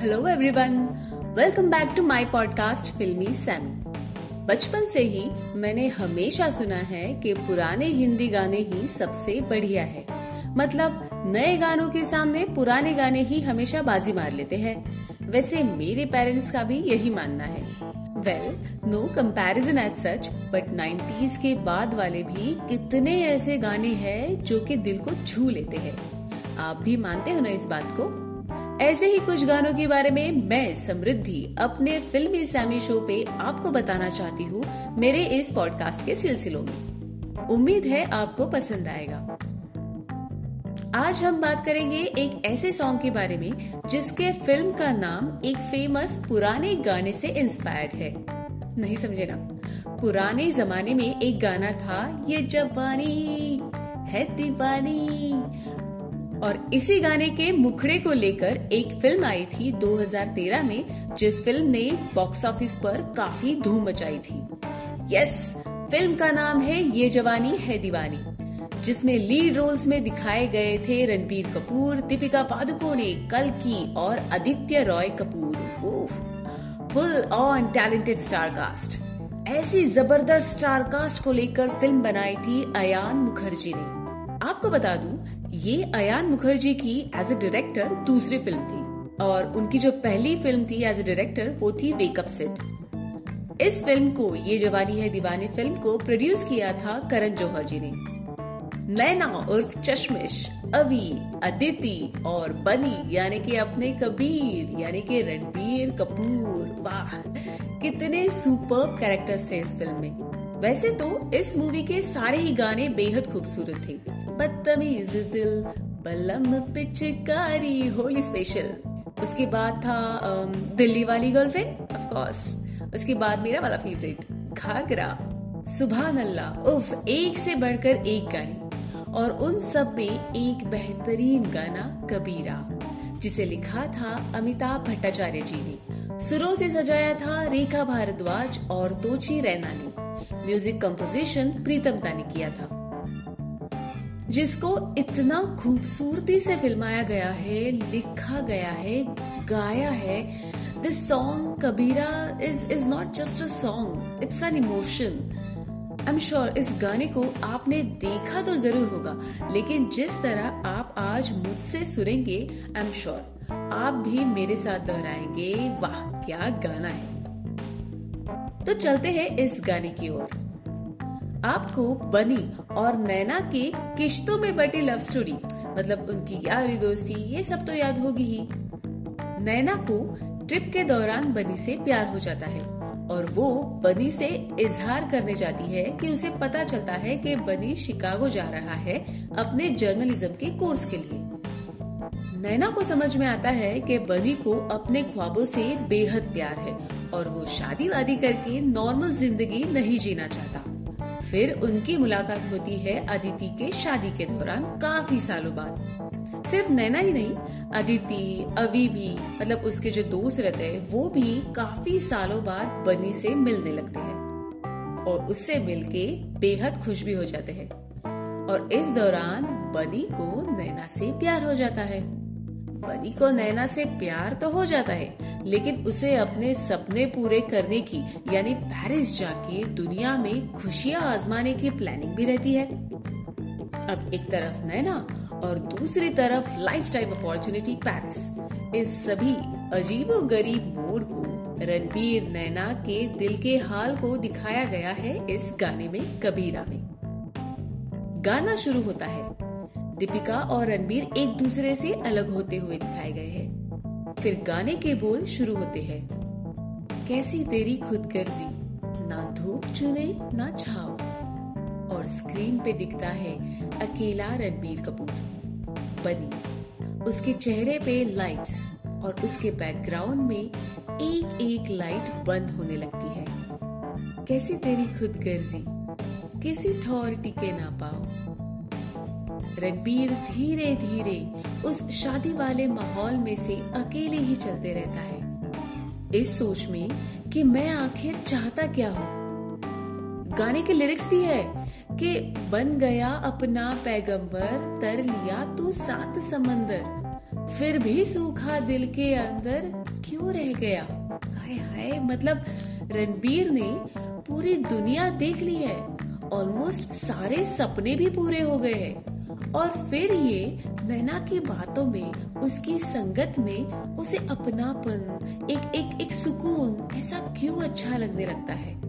Hello everyone welcome back to my podcast Filmy Sammy बचपन से ही मैंने हमेशा सुना है कि पुराने हिंदी गाने ही सबसे बढ़िया है। मतलब नए गानों के सामने पुराने गाने ही हमेशा बाजी मार लेते हैं। वैसे मेरे पेरेंट्स का भी यही मानना है। Well no comparison at such but 90s के बाद वाले भी कितने ऐसे गाने हैं जो कि दिल को छू लेते हैं। आप भी मानते हो ना इस बात को? ऐसे ही कुछ गानों के बारे में मैं समृद्धि अपने फिल्मी सैमी शो पे आपको बताना चाहती हूँ मेरे इस पॉडकास्ट के सिलसिलों में। उम्मीद है आपको पसंद आएगा। आज हम बात करेंगे एक ऐसे सॉन्ग के बारे में, जिसके फ़िल्म का नाम एक फ़ेमस पुराने गाने से इंस्पायर्ड है। नहीं समझे ना? पुराने जमाने में एक गाना था, ये जवानी है दीवानी। और इसी गाने के मुखड़े को लेकर एक फ़िल्म आई थी 2013 में, जिस फ़िल्म ने बॉक्स ऑफ़िस पर काफ़ी धूम मचाई थी। यस फ़िल्म का नाम है ये जवानी है दीवानी, जिसमें लीड रोल्स में दिखाए गए थे रणबीर कपूर, दीपिका पादुकोणे कल्की और Aditya Roy Kapur. Full on talented star cast ऐसी ज़बरदस्त स्टार कास्ट को लेकर फ़िल्म बनाई थी अयान मुखर्जी ने। आपको बता दूँ ये अयान मुखर्जी की एज ए डायरेक्टर दूसरी फ़िल्म थी। और उनकी जो पहली फ़िल्म थी एज ए डायरेक्टर वो थी वेकअप सेट इस फ़िल्म को, ये जवानी है दीवानी फ़िल्म को प्रोड्यूस किया था करण जौहर जी ने। नैना उर्फ़ चश्मिश, अवी, अदिति और बनी, यानी कि अपने कबीर, यानी कि रणबीर कपूर, वाह, कितने सुपर कैरेक्टर्स थे इस फ़िल्म में। वैसे तो इस मूवी के सारे ही गाने बेहद खूबसूरत थे। बदतमीज दिल, बलम पिचकारी, होली स्पेशल उसके बाद था दिल्ली वाली गर्लफ्रेंड ऑफ़ कोर्स उसके बाद मेरा वाला फेवरेट घाघरा। सुबह अल्लाह उफ, एक से बढ़कर एक गाने। और उन सब में एक बेहतरीन गाना, कबीरा। जिसे लिखा था अमिताभ भट्टाचार्य जी ने। सुरों से सजाया था रेखा भारद्वाज और तोची रैना ने म्यूज़िक कंपोजिशन प्रीतम दा ने किया था। जिसको इतना खूबसूरती से फिल्माया गया है, लिखा गया है, गाया है this song Kabira is is not just a song it's an emotion I am sure इस गाने को आपने देखा तो ज़रूर होगा, लेकिन जिस तरह आप आज मुझसे सुनेंगे आई एम श्योर आप भी मेरे साथ दोहराएँगे, वाह, क्या गाना है. तो चलते हैं इस गाने की ओर। आपको बनी और नैना के किश्तों में बटी लव स्टोरी मतलब उनकी यारी दोस्ती, ये सब तो याद होगी ही। नैना को ट्रिप के दौरान बनी से प्यार हो जाता है और वो बनी से इजहार करने जाती है कि उसे पता चलता है कि बनी शिकागो जा रहा है अपने जर्नलिज्म के कोर्स के लिए। नैना को समझ में आता है कि बनी को अपने ख्वाबों से बेहद प्यार है और वो शादी वादी करके नॉर्मल ज़िंदगी नहीं जीना चाहता। फिर उनकी मुलाकात होती है अदिति के शादी के दौरान काफ़ी सालों बाद। सिर्फ़ नैना ही नहीं, अदिति अभी भी मतलब उसके जो दोस्त रहते हैं, वो भी काफ़ी सालों बाद बनी से मिलने लगते हैं। और उससे मिलके बेहद खुश भी हो जाते हैं। और इस दौरान बनी को नैना से प्यार हो जाता है। बनी को नैना से प्यार तो हो जाता है, लेकिन उसे अपने सपने पूरे करने की, यानी पेरिस जाके दुनिया में खुशियाँ आजमाने की प्लानिंग भी रहती है। अब एक तरफ़ नैना और दूसरी तरफ़ लाइफ टाइम अपॉर्चुनिटी पेरिस इस सभी अजीबो गरीब मोड़ को रणबीर नैना के दिल के हाल को दिखाया गया है इस गाने में, कबीरा में। गाना शुरू होता है। दीपिका और रणबीर एक दूसरे से अलग होते हुए दिखाए गए हैं। फिर गाने के बोल शुरू होते हैं। कैसी तेरी खुदगर्जी? ना धूप चुने, ना छाओ और स्क्रीन पे दिखता है अकेला रणबीर कपूर। बनी। उसके चेहरे पे लाइट्स और उसके बैकग्राउंड में एक एक लाइट बंद होने लगती है। कैसी तेरी खुदगर्जी? किसी ठौर टिके ना पाओ। रणबीर धीरे धीरे उस शादी वाले माहौल में से अकेले ही चलते रहता है। इस सोच में कि मैं आखिर चाहता क्या हूँ? गाने के लिरिक्स भी है कि बन गया अपना पैगंबर, तर लिया तू सात समंदर। फिर भी सूखा दिल के अंदर क्यों रह गया? हाय हाय मतलब रणबीर ने पूरी दुनिया देख ली है। ऑलमोस्ट सारे सपने भी पूरे हो गए हैं। और फिर ये नैना की बातों में, उसकी संगत में, उसे अपनापन, एक एक एक सुकून ऐसा क्यों अच्छा लगने लगता है?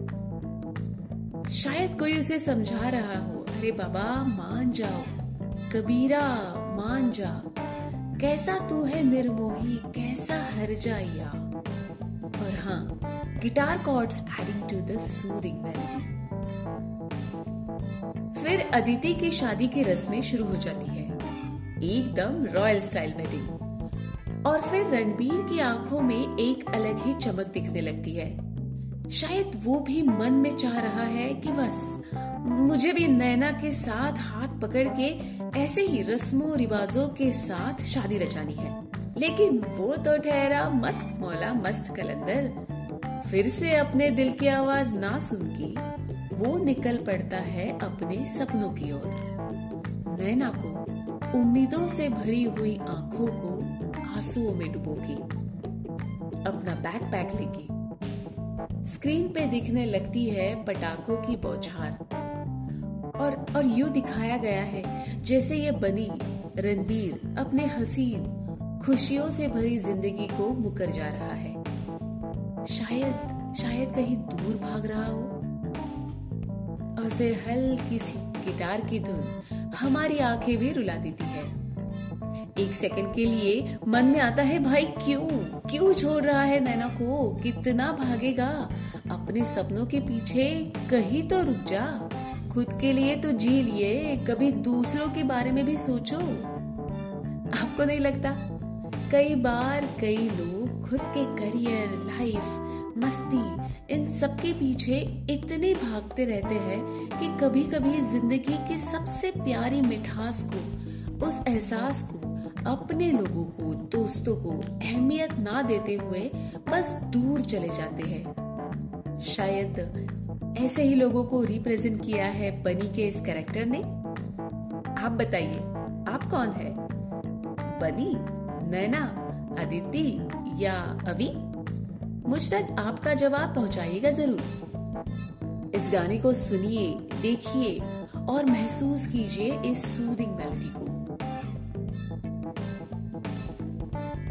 शायद कोई उसे समझा रहा हो, अरे बाबा, मान जाओ। कबीरा, मान जा। कैसा तू है निर्मोही, कैसा हर जाइया और हाँ guitar chords adding to the soothing melody फिर अदिति की शादी की रस्में शुरू हो जाती है। एकदम रॉयल स्टाइल में भी। और फिर रणबीर की आँखों में एक अलग ही चमक दिखने लगती है। शायद वो भी मन में चाह रहा है कि बस, मुझे भी नैना के साथ हाथ पकड़ के ऐसे ही रस्मों रिवाजों के साथ शादी रचानी है। लेकिन वो तो ठहरा मस्त मौला मस्त कलंदर। फिर से अपने दिल की आवाज़ ना सुन के वो निकल पड़ता है अपने सपनों की ओर। नैना को उम्मीदों से भरी हुई आँखों को आंसुओं में डुबोगी। अपना बैग पैक लेगी। स्क्रीन पे दिखने लगती है पटाखों की बौछार। और और यू दिखाया गया है जैसे ये बनी रणबीर अपने हसीन, खुशियों से भरी ज़िंदगी को मुकर जा रहा है। शायद शायद कहीं दूर भाग रहा हो। और फिर हल्की सी गिटार की धुन हमारी आँखें भी रुला देती है। एक सेकंड के लिए मन में आता है, भाई क्यों? क्यों छोड़ रहा है नैना को? कितना भागेगा? अपने सपनों के पीछे कहीं तो रुक जा। खुद के लिए तो जी लिए, कभी दूसरों के बारे में भी सोचो। आपको नहीं लगता? कई बार कई लोग खुद के करियर, लाइफ मस्ती। इन सब के पीछे इतने भागते रहते हैं कि कभी कभी ज़िंदगी की सबसे प्यारी मिठास को, उस एहसास को, अपने लोगों को, दोस्तों को अहमियत ना देते हुए बस दूर चले जाते हैं। शायद ऐसे ही लोगों को रिप्रेजेंट किया है बनी के इस कैरेक्टर ने। आप बताइए, आप कौन है? बनी, नैना अदिति या अभी? मुझ तक आपका जवाब पहुंचाइएगा ज़रूर। इस गाने को सुनिए, देखिए और महसूस कीजिए इस सूदिंग मेलोडी को।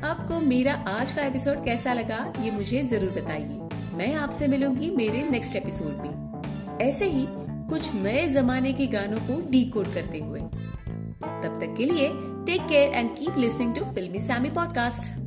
आपको मेरा आज का एपिसोड कैसा लगा, ये मुझे ज़रूर बताइए। मैं आपसे मिलूँगी मेरे नेक्स्ट एपिसोड में। ऐसे ही कुछ नए जमाने के गानों को डी कोड करते हुए। तब तक के लिए take care and keep listening to Filmy Sammy podcast